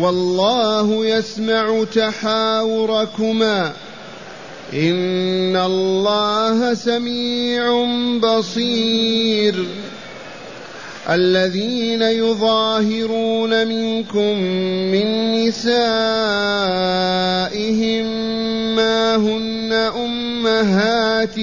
والله يسمع تحاوركما. إن الله سميع بصير. الذين يظاهرون منكم من نسائهم ما هن أمهاتهم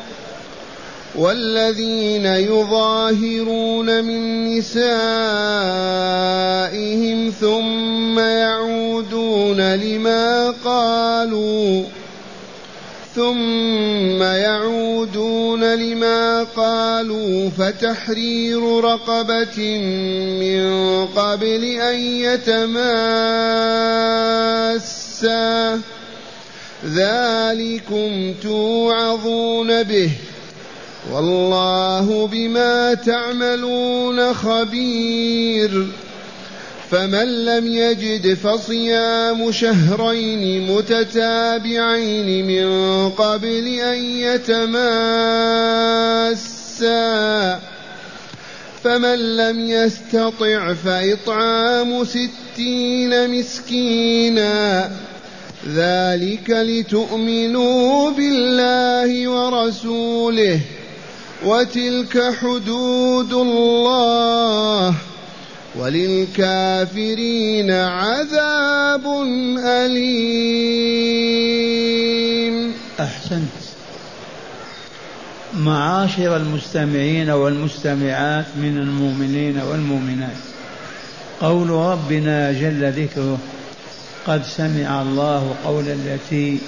والذين يظاهرون من نسائهم ثم يعودون لما قالوا ثم يعودون لما قالوا فتحرير رقبة من قبل أن يتماسا ذلكم توعظون به. والله بما تعملون خبير. فمن لم يجد فصيام شهرين متتابعين من قبل أن يتماسا. فمن لم يستطع فإطعام ستين مسكينا. ذلك لتؤمنوا بالله ورسوله. وتلك حدود الله وللكافرين عذاب أليم. أحسنت. معاشر المستمعين والمستمعات من المؤمنين والمؤمنات قول ربنا جل ذكره قد سمع الله قول التي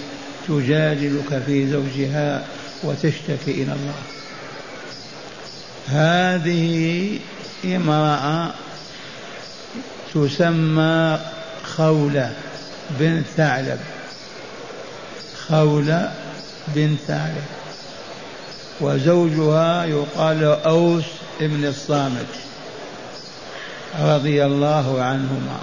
تجادلك في زوجها وتشتكي إلى الله. هذه امرأة تسمى خولة بنت ثعلب. خولة بنت ثعلب. وزوجها يقال أوس ابن الصامت رضي الله عنهما.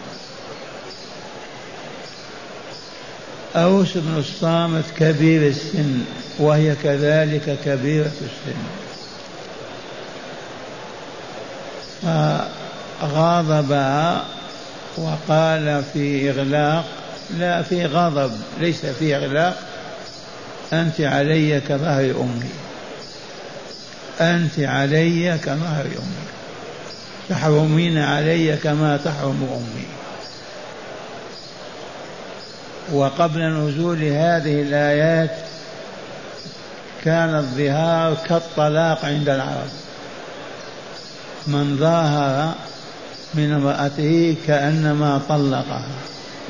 أوس بن الصامت كبير السن وهي كذلك كبيرة السن. فغاضبها وقال في إغلاق لا في غضب ليس في إغلاق. أنت علي كظهر أمي. أنت علي كظهر أمي. تحرمين علي كما تحرم أمي. وقبل نزول هذه الآيات كان الظهار كالطلاق عند العرب. من ظاهر من امرأته كأنما طلقها.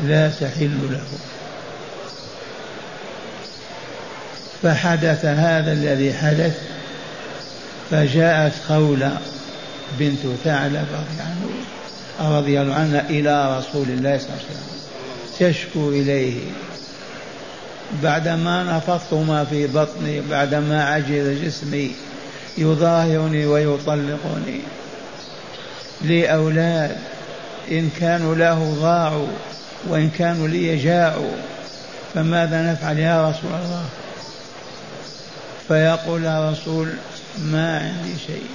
لا تحل له. فحدث هذا الذي حدث فجاءت خولة بنت ثعلب رضي عنه رضي الله عنها إلى رسول الله صلى الله عليه وسلم. تشكو إليه. بعدما نفضت ما في بطني بعدما عجز جسمي يظاهرني ويطلقني. لي أولاد إن كانوا له ضاعوا وإن كانوا لي جاعوا فماذا نفعل يا رسول الله؟ فيقول يا رسول ما عندي شيء.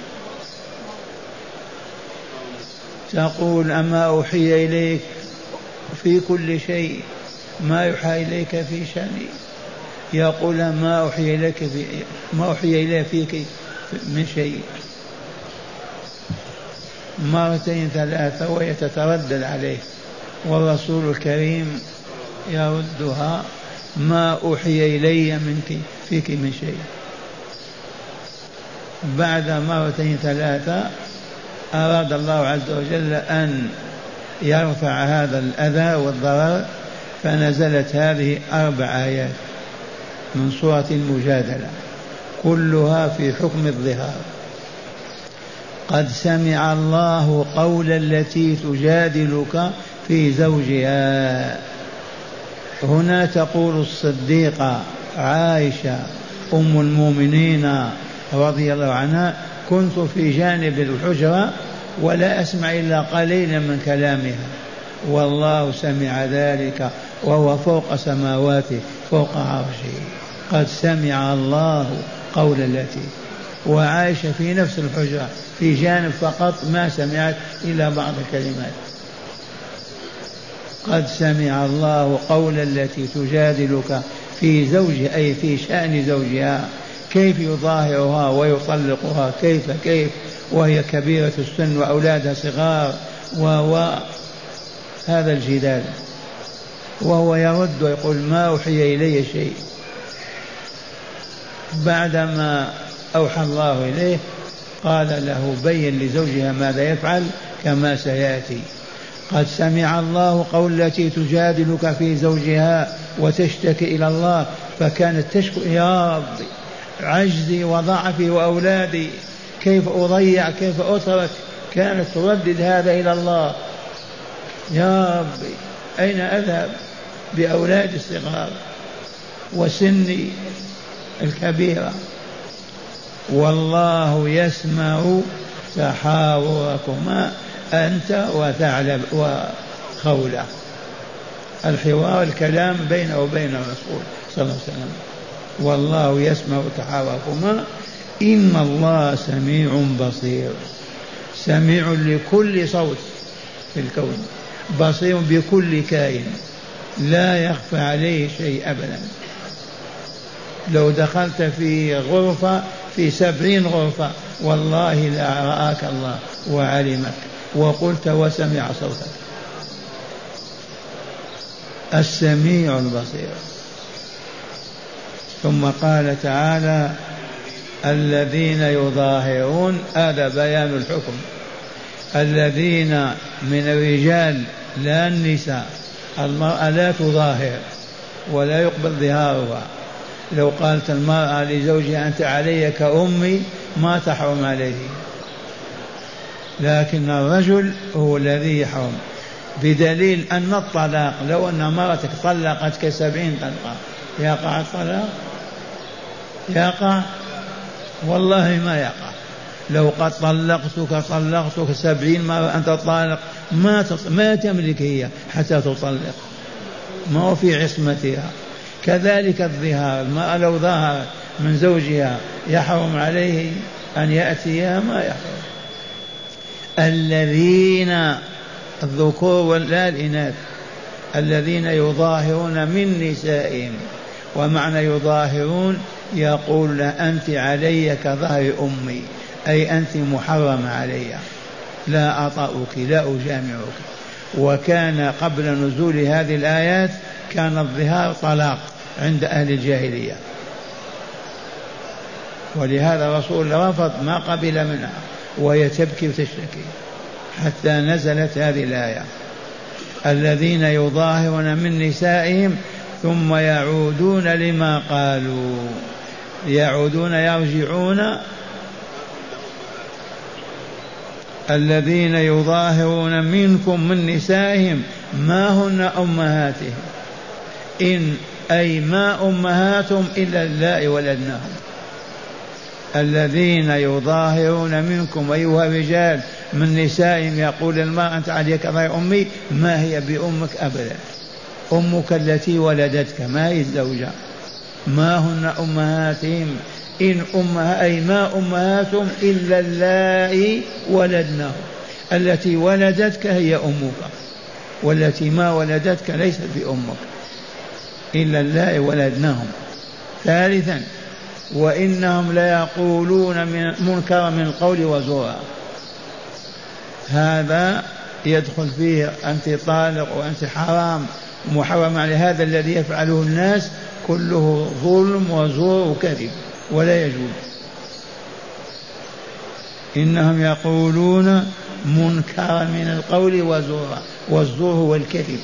تقول أما أوحي إليك في كل شيء ما يوحى إليك في شأني. يقول ما أوحي إليك ما أوحي إلي فيك من شيء. مرتين ثلاثة وهي تتردد عليه. والرسول الكريم يردها ما أوحي إلي منك فيك من شيء. بعد مرتين ثلاثة أراد الله عز وجل أن يرفع هذا الأذى والضرر فنزلت هذه أربع آيات من سورة المجادلة كلها في حكم الظهار. قد سمع الله قول التي تجادلك في زوجها. هنا تقول الصديقة عائشة أم المؤمنين رضي الله عنها كنت في جانب الحجرة ولا أسمع إلا قليلا من كلامها. والله سمع ذلك وهو فوق سماواته فوق عرشه. قد سمع الله قول التي. وعائشة في نفس الحجرة. في جانب فقط ما سمعت إلا بعض الكلمات. قد سمع الله قول التي تجادلك في زوجها أي في شأن زوجها كيف يظاهرها ويطلقها كيف كيف وهي كبيرة السن وأولادها صغار و هذا الجدال. وهو يرد ويقول ما أوحي إلي شيء. بعدما أوحى الله إليه قال له بين لزوجها ماذا يفعل كما سيأتي. قد سمع الله قول التي تجادلك في زوجها وتشتكي إلى الله فكانت تشكو يا ربي عجزي وضعفي وأولادي كيف أضيع كيف أترك كانت تردد هذا إلى الله. يا ربي أين أذهب بأولادي الصغار وسني الكبيرة؟ والله يسمع تحاوركما أنت وثعلب وخولة. الحوار الكلام بينه وبين الرسول صلى الله عليه وسلم. والله يسمع تحاوركما. إن الله سميع بصير. سميع لكل صوت في الكون. بصير بكل كائن. لا يخفى عليه شيء أبدا. لو دخلت في غرفة في سبعين غرفة. والله لا رآك الله وعلمك وقلت وسمع صوتك. السميع البصير. ثم قال تعالى الذين يظاهرون هذا بيان الحكم. الذين من الرجال لا النساء المرأة لا تظاهر ولا يقبل ظهارها. لو قالت المرأة لزوجها أنت علي كأمي ما تحرم عليه لكن الرجل هو الذي يحرم. بدليل أن الطلاق لو أن مرتك طلقتك سبعين طلقة يقع الطلاق؟ يقع؟ والله ما يقع. لو قد طلقتك طلقتك سبعين مرة أنت طالق ما ما تملك هي حتى تطلق. ما هو في عصمتها. كذلك الظهار المرأة لو ظهر من زوجها يحرم عليه أن يأتيها ما يحرم. الذين الذكور ولا الإناث الذين يظاهرون من نسائهم ومعنى يظاهرون يقول أنت علي كظهر أمي أي أنت محرمة علي لا أطأك لا أجامعك. وكان قبل نزول هذه الآيات كان الظهار طلاق. عند أهل الجاهلية. ولهذا الرسول رفض ما قبل منها وهي تبكي وتشتكي حتى نزلت هذه الآية. الذين يظاهرون من نسائهم ثم يعودون لما قالوا. يعودون يرجعون. الذين يظاهرون منكم من نسائهم ما هن أمهاتهم؟ إن أي ما أمهاتهم إلا الله ولدناهم. الذين يظاهرون منكم أيها الرجال من نسائهم يقول المرأة أنت عليك غير أمي ما هي بأمك أبدا. أمك التي ولدتك ما هي الزوجة؟ ما هن أمهاتهم؟ إن أمها أي ما أمهاتهم إلا اللائي ولدناهم. التي ولدتك هي أمك والتي ما ولدتك ليست بأمك. إلا اللائي ولدناهم. ثالثا وإنهم ليقولون من منكرا من القول وزورا. هذا يدخل فيه أنت طالق وأنت حرام محرم على هذا الذي يفعله الناس. كله ظلم وزور وكذب ولا يجوز. إنهم يقولون منكرا من القول وزورا والزور هو الكذب.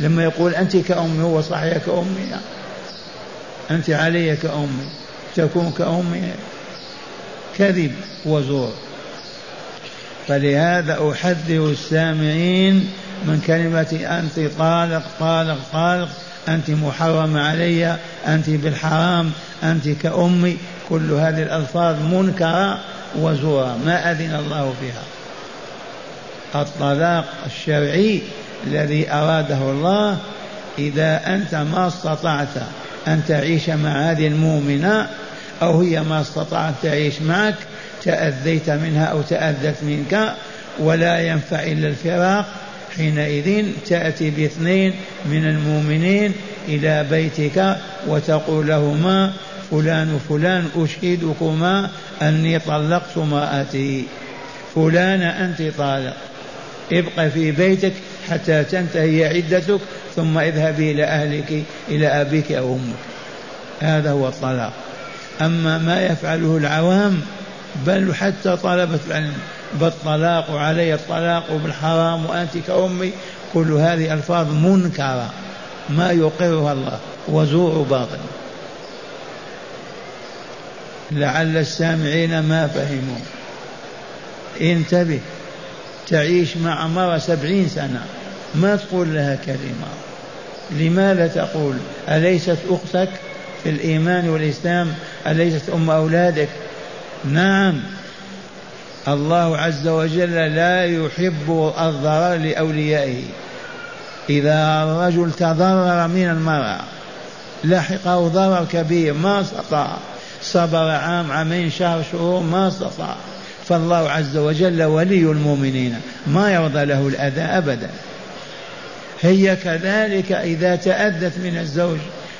لما يقول أنت كأمي هو صحيح كأمي. أنت علي كأمي تكون كأمي. كذب وزور. فلهذا أحذر السامعين من كلمة أنت طالق طالق طالق. أنت محرم علي أنت بالحرام أنت كأمي. كل هذه الألفاظ منكرة وزورا ما أذن الله فيها الطلاق الشرعي الذي أراده الله إذا أنت ما استطعت أن تعيش مع هذه المؤمنة أو هي ما استطاعت تعيش معك تأذيت منها أو تأذت منك ولا ينفع إلا الفراق حينئذ تأتي باثنين من المؤمنين إلى بيتك وتقول لهما فلان وفلان أشهدكما أني طلقت امرأتي. فلان أنت طالق. ابق في بيتك حتى تنتهي عدتك ثم اذهبي إلى أهلك إلى أبيك أو أمك. هذا هو الطلاق. أما ما يفعله العوام بل حتى طلبة العلم بالطلاق علي الطلاق بالحرام وأنت كأمي كل هذه ألفاظ منكرة. ما يقرها الله وزور باطل. لعل السامعين ما فهموا. انتبه. تعيش مع مرة سبعين سنة. ما تقول لها كلمة. لماذا تقول؟ أليست أختك في الإيمان والإسلام أليست أم أولادك؟ نعم. الله عز وجل لا يحب الضرر لأوليائه. إذا الرجل تضرر من المرأة لحقه ضرر كبير ما استطاع. صبر عام عامين شهر شهور ما استطاع. فالله عز وجل ولي المؤمنين. ما يرضى له الأذى أبدا. هي كذلك إذا تأذت من الزوج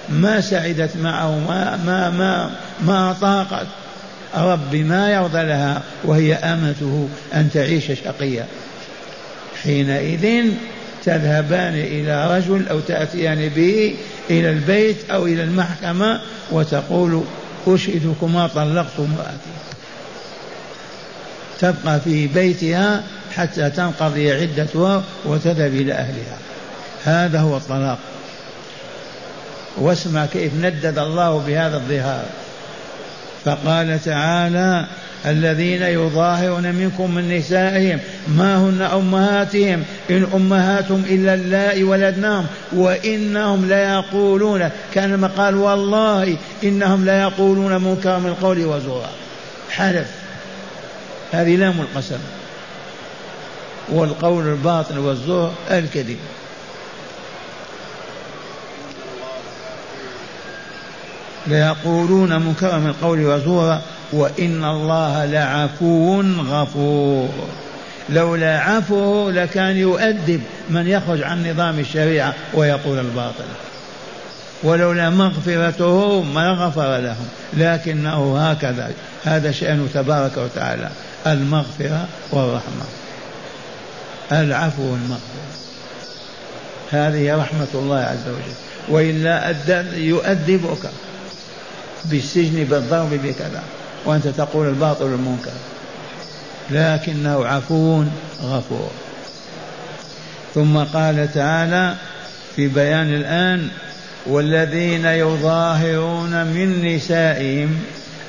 ما سعدت معه ما ما ما ما طاقت. رب ما يرضى لها وهي أمته أن تعيش شقية. حينئذ تذهبان إلى رجل أو تأتيان به إلى البيت أو إلى المحكمة وتقول أشهدكما طلقت امرأتي تبقى في بيتها حتى تنقضي عدتها وتذهب إلى أهلها. هذا هو الطلاق. واسمع كيف ندد الله بهذا الظهار. فقال تعالى الذين يظاهرون منكم من نسائهم ما هن أمهاتهم؟ إن أمهاتهم إلا اللائي ولدناهم وإنهم ليقولون. كان قال والله إنهم ليقولون منكر من القول وزورا حلف. هذه لام القسم والقول الباطل والزور الكذب. ليقولون منكرا من القول وزورا وإن الله لعفو غفور. لولا عفوه لكان يؤدب من يخرج عن نظام الشريعة ويقول الباطل. ولولا مغفرته ما غفر لهم. لكنه هكذا. هذا شأنه تبارك وتعالى. المغفرة والرحمة. العفو والمغفرة. هذه رحمة الله عز وجل. وإلا يؤدبك بالسجن بالضرب بكذا. وأنت تقول الباطل المنكر لكنه عفو غفور. ثم قال تعالى في بيان الآن والذين يظاهرون من نسائهم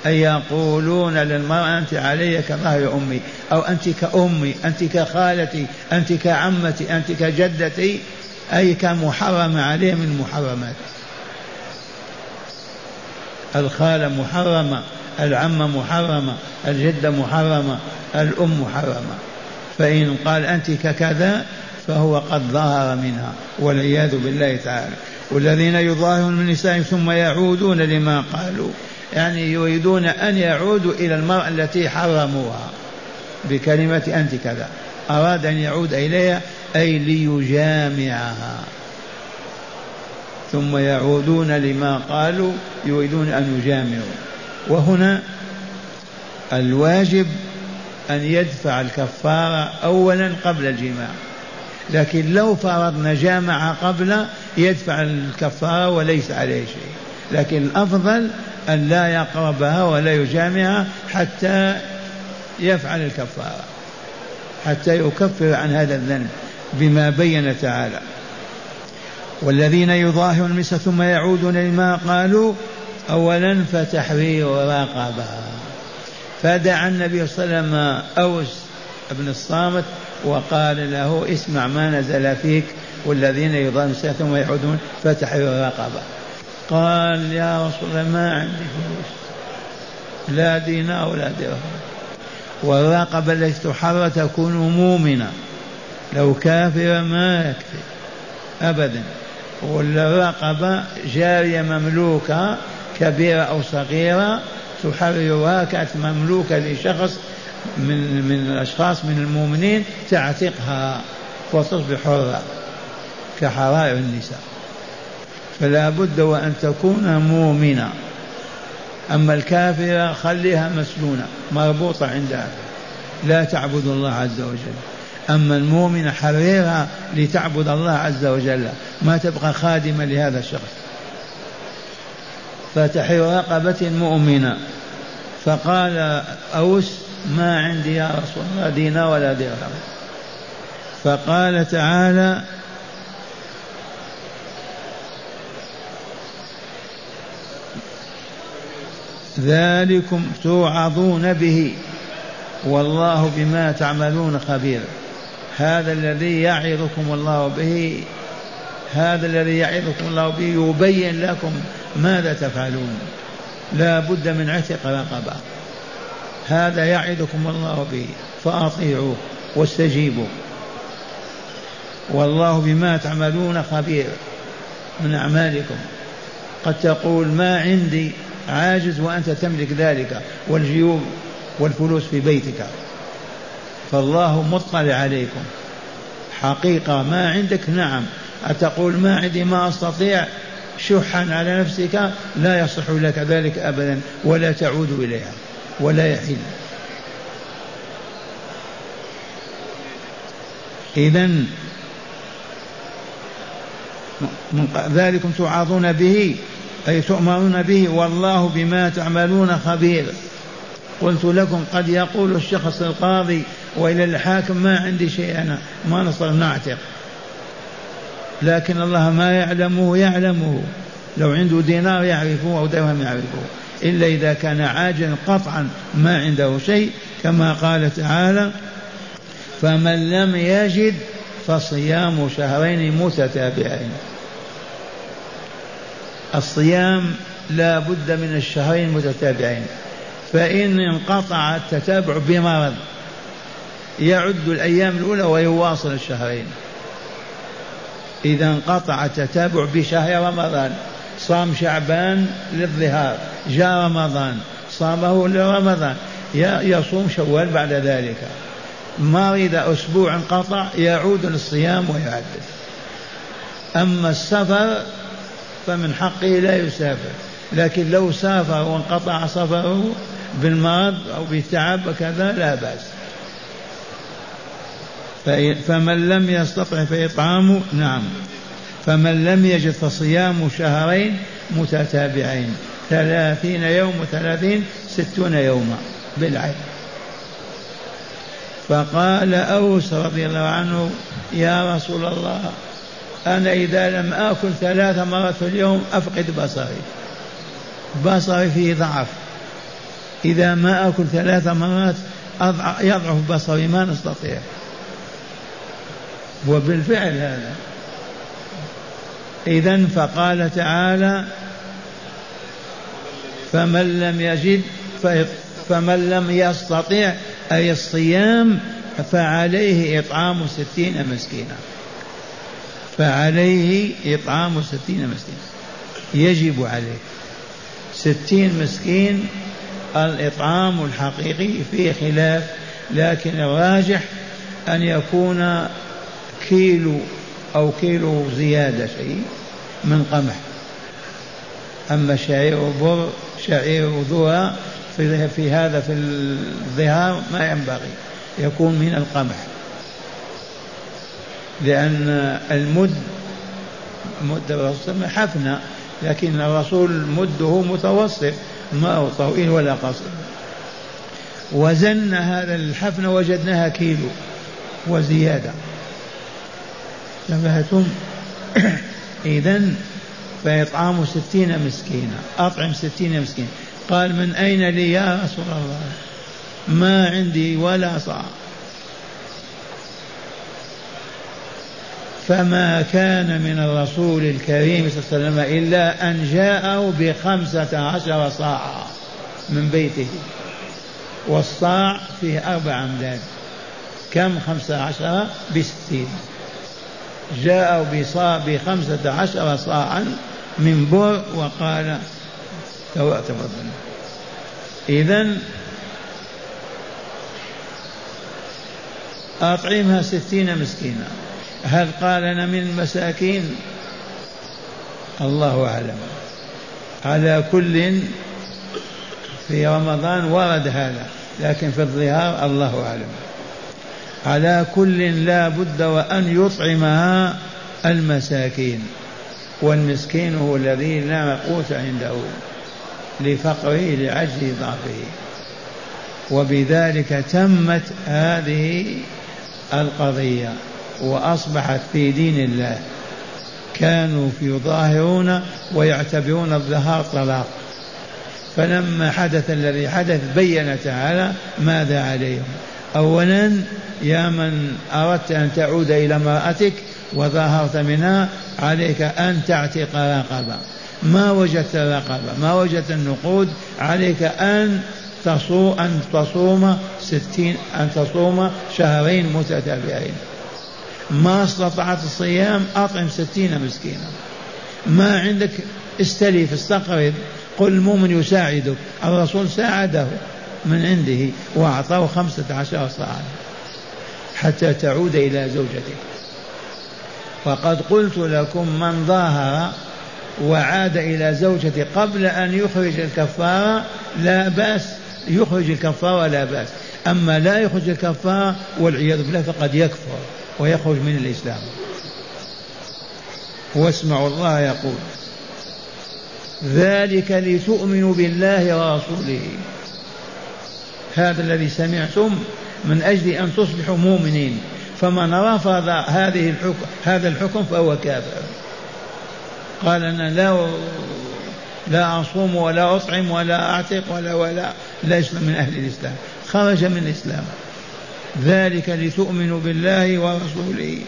أي يقولون للمرأة أنت علي كظهر أمي أو أنت كأمي أنت كخالتي أنت كعمتي أنت كجدتي أي كمحرم عليه من المحرمات الخالة محرمة العمة محرمة الجدة محرمة الأم محرمة. فإن قال أنت ككذا فهو قد ظهر منها والعياذ بالله تعالى. والذين يظاهرون من نسائهم ثم يعودون لما قالوا. يعني يريدون أن يعودوا إلى المرأة التي حرموها بكلمة أنت كذا. أراد أن يعود إليها أي ليجامعها. ثم يعودون لما قالوا يريدون أن يجامعوا. وهنا الواجب أن يدفع الكفارة أولا قبل الجماع. لكن لو فرضنا جامع قبل يدفع الكفارة وليس عليه شيء. لكن الأفضل أن لا يقربها ولا يجامعها حتى يفعل الكفارة حتى يكفر عن هذا الذنب بما بين تعالى. والذين يظاهرون المس ثم يعودون لما قالوا أولا فتحرير رقبة. فدعا النبي صلى الله عليه وسلم أوس بن الصامت وقال له اسمع ما نزل فيك والذين يظاهرون ثم يعودون فتحرير رقبة. قال يا رسول الله ما عندي فلوس. لا دينار ولا درهم. والرقبة التي تحرر تكون مؤمنة. لو كافرة ما يكفي. أبدا. والرقبة جارية مملوكة كبيرة أو صغيرة تحررها كانت مملوكة لشخص من من الأشخاص من المؤمنين تعتقها وتصبح حرة كحرائر النساء. فلا بد وأن تكون مؤمنة. أما الكافرة خليها مسلونة مربوطة عندها لا تعبد الله عز وجل. أما المؤمن حررها لتعبد الله عز وجل ما تبقى خادمة لهذا الشخص. فتحرير رقبة مؤمنة. فقال أوس ما عندي يا رسول الله دينار ولا درهم. فقال تعالى ذلكم توعظون به. والله بما تعملون خبير. هذا الذي يعظكم الله به هذا الذي يعظكم الله به يبين لكم ماذا تفعلون. لا بد من عتق رقبة. هذا يعظكم الله به فأطيعوه واستجيبوا والله بما تعملون خبير من أعمالكم. قد تقول ما عندي عاجز وأنت تملك ذلك والجيوب والفلوس في بيتك. فالله مطلع عليكم. حقيقة ما عندك؟ نعم. أتقول ما عندي؟ ما أستطيع. شحا على نفسك لا يصح لك ذلك أبدا ولا تعود إليها ولا يحل. إذا ذلكم توعظون به. أي تؤمرون به والله بما تعملون خبير. قلت لكم قد يقول الشخص القاضي وإلى الحاكم ما عندي شيء أنا ما نصر نعتق. لكن الله ما يعلمه يعلمه. لو عنده دينار يعرفه أو درهم يعرفه. إلا إذا كان عاجلا قطعا ما عنده شيء كما قال تعالى فمن لم يجد فصيام شهرين متتابعين. الصيام لا بد من الشهرين متتابعين فإن انقطع التتابع بمرض يعد الأيام الأولى ويواصل الشهرين. إذا انقطع التتابع بشهر رمضان صام شعبان للظهار جاء رمضان صامه لرمضان يصوم شوال بعد ذلك. مرض أسبوع انقطع يعود للصيام ويعدل. أما السفر فمن حقه لا يسافر. لكن لو سافر وانقطع سفره بالمرض أو بالتعب وكذا لا بأس. فمن لم يستطع فإطعام نعم. فمن لم يجد فصيام شهرين متتابعين. ثلاثين يوم وثلاثين ستون يوما بالعين. فقال أوس رضي الله عنه يا رسول الله أنا إذا لم آكل ثلاث مرات في اليوم أفقد بصري. بصري فيه ضعف. إذا ما أكل ثلاث مرات يضعف بصري ما نستطيع. وبالفعل هذا. إذا فقال تعالى فمن لم يجد فمن لم يستطع أي الصيام فعليه إطعام ستين مسكينا. فعليه إطعام ستين مسكينا يجب عليه. ستين مسكين الإطعام الحقيقي فيه خلاف لكن الراجح أن يكون كيلو أو كيلو زيادة شيء من قمح. أما شعير وبر شعير وذرة في, في هذا في الظهار ما ينبغي يكون من القمح. لأن المد مد الرسول حفنة لكن الرسول مده متوسط ما هو طويل ولا قصير. وزنا هذا الحفن وجدناها كيلو وزيادة. نبهتم إذا فإطعام ستين مسكينا أطعم ستين مسكين قال من أين لي يا رسول الله؟ ما عندي ولا صاع. فما كان من الرسول الكريم صلى الله عليه وسلم إلا أن جاءه بخمسة عشر صاعا من بيته. والصاع فيه أربع أمداد. كم خمسة عشر؟ بستين. جاءوا بصاع بخمسة عشر صاعا من بر وقال تفضل إذا أطعمها ستين مسكينا. هل قال لنا من المساكين؟ الله أعلم. على كل في رمضان ورد هذا لكن في الظهار الله أعلم. على كل لا بد وأن يطعمها المساكين والمسكين هو الذي لا قوت عنده لفقره لعجز ضعفه. وبذلك تمت هذه القضية. واصبحت في دين الله. كانوا يظاهرون ويعتبرون الظهار طلاق. فلما حدث الذي حدث بين تعالى ماذا عليهم؟ اولا يا من أردت أن تعود إلى امرأتك وظاهرت منها عليك أن تعتق رقبة. ما وجدت رقبه ما وجدت النقود؟ عليك أن تصوم أن تصوم ستين أن تصوم شهرين متتابعين. ما استطعت الصيام أطعم ستين مسكينا. ما عندك استلف استقرض قل المؤمن يساعدك الرسول ساعده من عنده وأعطاه خمسة عشر صاعا حتى تعود إلى زوجتك فقد قلت لكم من ظاهر وعاد إلى زوجته قبل أن يخرج الكفارة لا بأس يخرج الكفارة لا بأس. أما لا يخرج الكفارة والعياذ بالله فقد يكفر ويخرج من الإسلام. واسمعوا الله يقول ذلك لتؤمنوا بالله ورسوله. هذا الذي سمعتم من أجل أن تصبحوا مؤمنين فمن رفض هذه الحكم هذا الحكم فهو كافر. قال أنا لا لا أصوم ولا أطعم ولا أعتق ولا ولا ليس من أهل الإسلام. خرج من الإسلام. ذلك لتؤمنوا بالله ورسوله.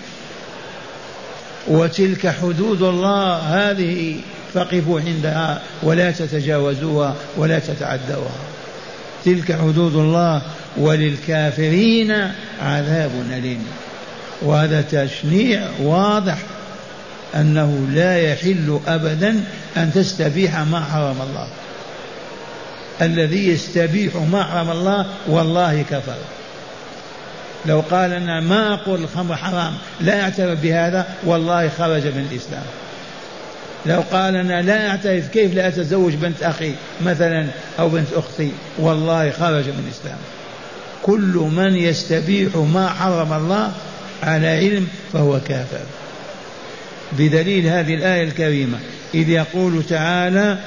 وتلك حدود الله هذه فقفوا عندها ولا تتجاوزوها ولا تتعدوها. تلك حدود الله وللكافرين عذاب أليم. وهذا تشنيع واضح أنه لا يحل أبدا أن تستبيح ما حرم الله. الذي يستبيح ما حرم الله والله كفر. لو قال أنا ما أقول الخمر حرام لا أعترف بهذا والله خرج من الإسلام. لو قال أنا لا أعترف كيف لا أتزوج بنت أخي مثلا أو بنت أختي والله خرج من الإسلام. كل من يستبيح ما حرم الله على علم فهو كافر. بدليل هذه الآية الكريمة إذ يقول تعالى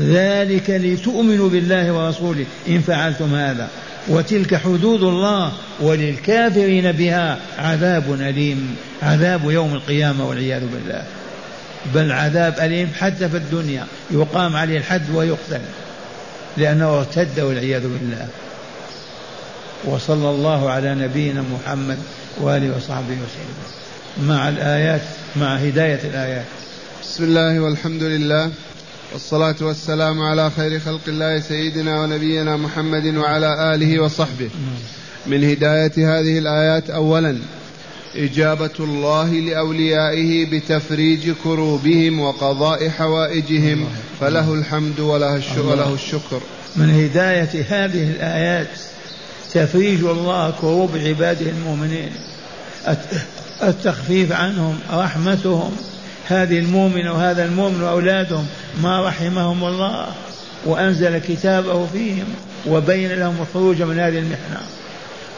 ذلك لتؤمنوا بالله ورسوله إن فعلتم هذا. وتلك حدود الله وللكافرين بها عذاب أليم عذاب يوم القيامة والعياذ بالله. بل عذاب أليم حتى في الدنيا يقام عليه الحد ويقتل لأنه ارتد والعياذ بالله. وصلى الله على نبينا محمد وآله وصحبه وسلم. مع الآيات مع هداية الآيات. بسم الله والحمد لله. والصلاة والسلام على خير خلق الله سيدنا ونبينا محمد وعلى آله وصحبه. من هداية هذه الآيات أولا إجابة الله لأوليائه بتفريج كروبهم وقضاء حوائجهم. فله الحمد وله الشكر. من هداية هذه الآيات تفريج الله كروب عباده المؤمنين التخفيف عنهم رحمتهم هذه المؤمنة وهذا المؤمن وأولادهم ما رحمهم الله وأنزل كتابه فيهم وبين لهم الخروج من هذه المحنة.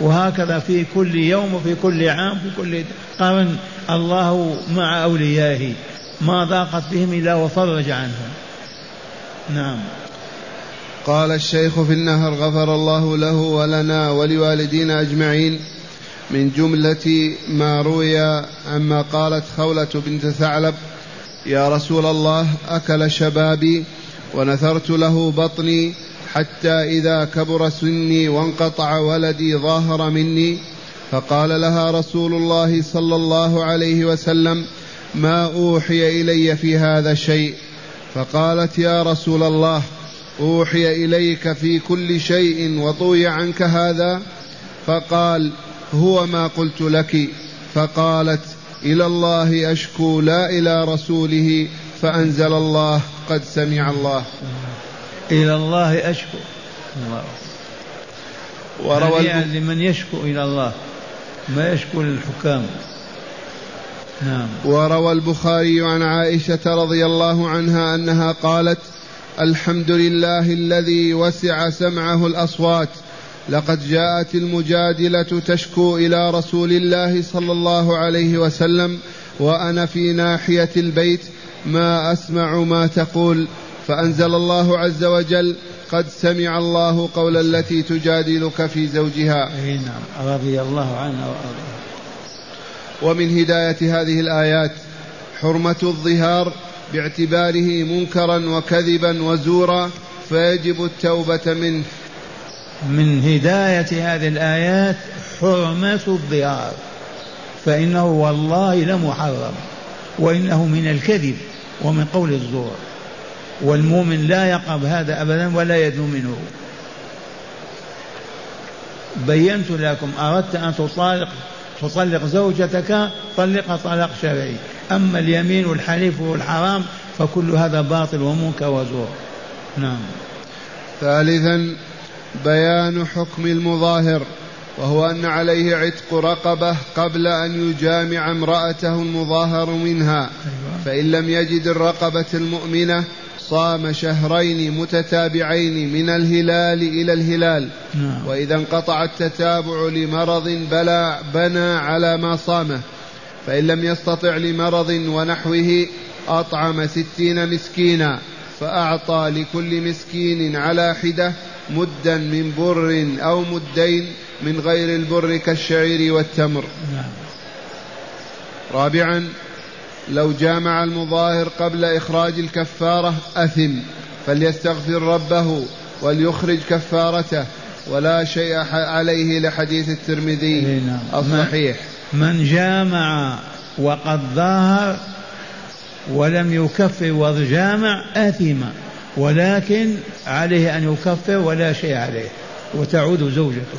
وهكذا في كل يوم وفي كل عام في كل قرن الله مع أوليائه. ما ضاقت بهم إلا وفرج عنهم. نعم. قال الشيخ في النهر غفر الله له ولنا ولوالدينا أجمعين. من جملة ما روي عما قالت خولة بنت ثعلب يا رسول الله أكل شبابي ونثرت له بطني حتى إذا كبر سني وانقطع ولدي ظاهر مني. فقال لها رسول الله صلى الله عليه وسلم ما أوحي إلي في هذا شيء. فقالت يا رسول الله أوحي إليك في كل شيء وطوي عنك هذا؟ فقال هو ما قلت لك فقالت إلى الله أشكو لا إلى رسوله فأنزل الله قد سمع الله. إلى الله أشكو. الله. وروى يعني لمن يشكو إلى الله ما يشكو للحكام. نعم. وروى البخاري عن عائشة رضي الله عنها أنها قالت الحمد لله الذي وسع سمعه الأصوات لقد جاءت المجادلة تشكو إلى رسول الله صلى الله عليه وسلم وأنا في ناحية البيت ما أسمع ما تقول. فأنزل الله عز وجل قد سمع الله قول التي تجادلك في زوجها. أي نعم. رضي الله عنها ومن هداية هذه الآيات حرمة الظهار باعتباره منكرا وكذبا وزورا فيجب التوبة منه. من هداية هذه الآيات حرمة الظهار فإنه والله لمحرم وإنه من الكذب ومن قول الزور والمؤمن لا يقرب هذا أبدا ولا يدنو منه. بينت لكم أردت أن تطالق تطلق زوجتك طلقها طلاق شرعي. أما اليمين والحليف والحرام فكل هذا باطل ومنكر وزور. نعم. ثالثا بيان حكم المظاهر وهو أن عليه عتق رقبة قبل أن يجامع امرأته المظاهر منها أيوة. فإن لم يجد الرقبة المؤمنة صام شهرين متتابعين من الهلال إلى الهلال نعم. وإذا انقطع التتابع لمرض بلا بنى على ما صامه فإن لم يستطع لمرض ونحوه أطعم ستين مسكينا فأعطى لكل مسكين على حدة مدا من بر أو مدين من غير البر كالشعير والتمر. رابعا لو جامع المظاهر قبل إخراج الكفارة أثم فليستغفر ربه وليخرج كفارته ولا شيء عليه لحديث الترمذي نعم. الصحيح من جامع وقد ظاهر ولم يكفر وجامع آثم ولكن عليه أن يكفر ولا شيء عليه وتعود زوجته.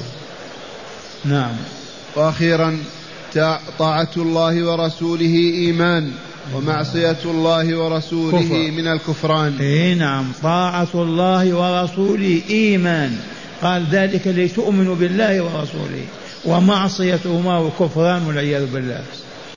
نعم. وأخيرا طاعة الله ورسوله إيمان ومعصية الله ورسوله كفر. من الكفران. إي نعم طاعة الله ورسوله إيمان. قال ذلك لتؤمنوا بالله ورسوله ومعصيتهما وكفران والعياذ بالله.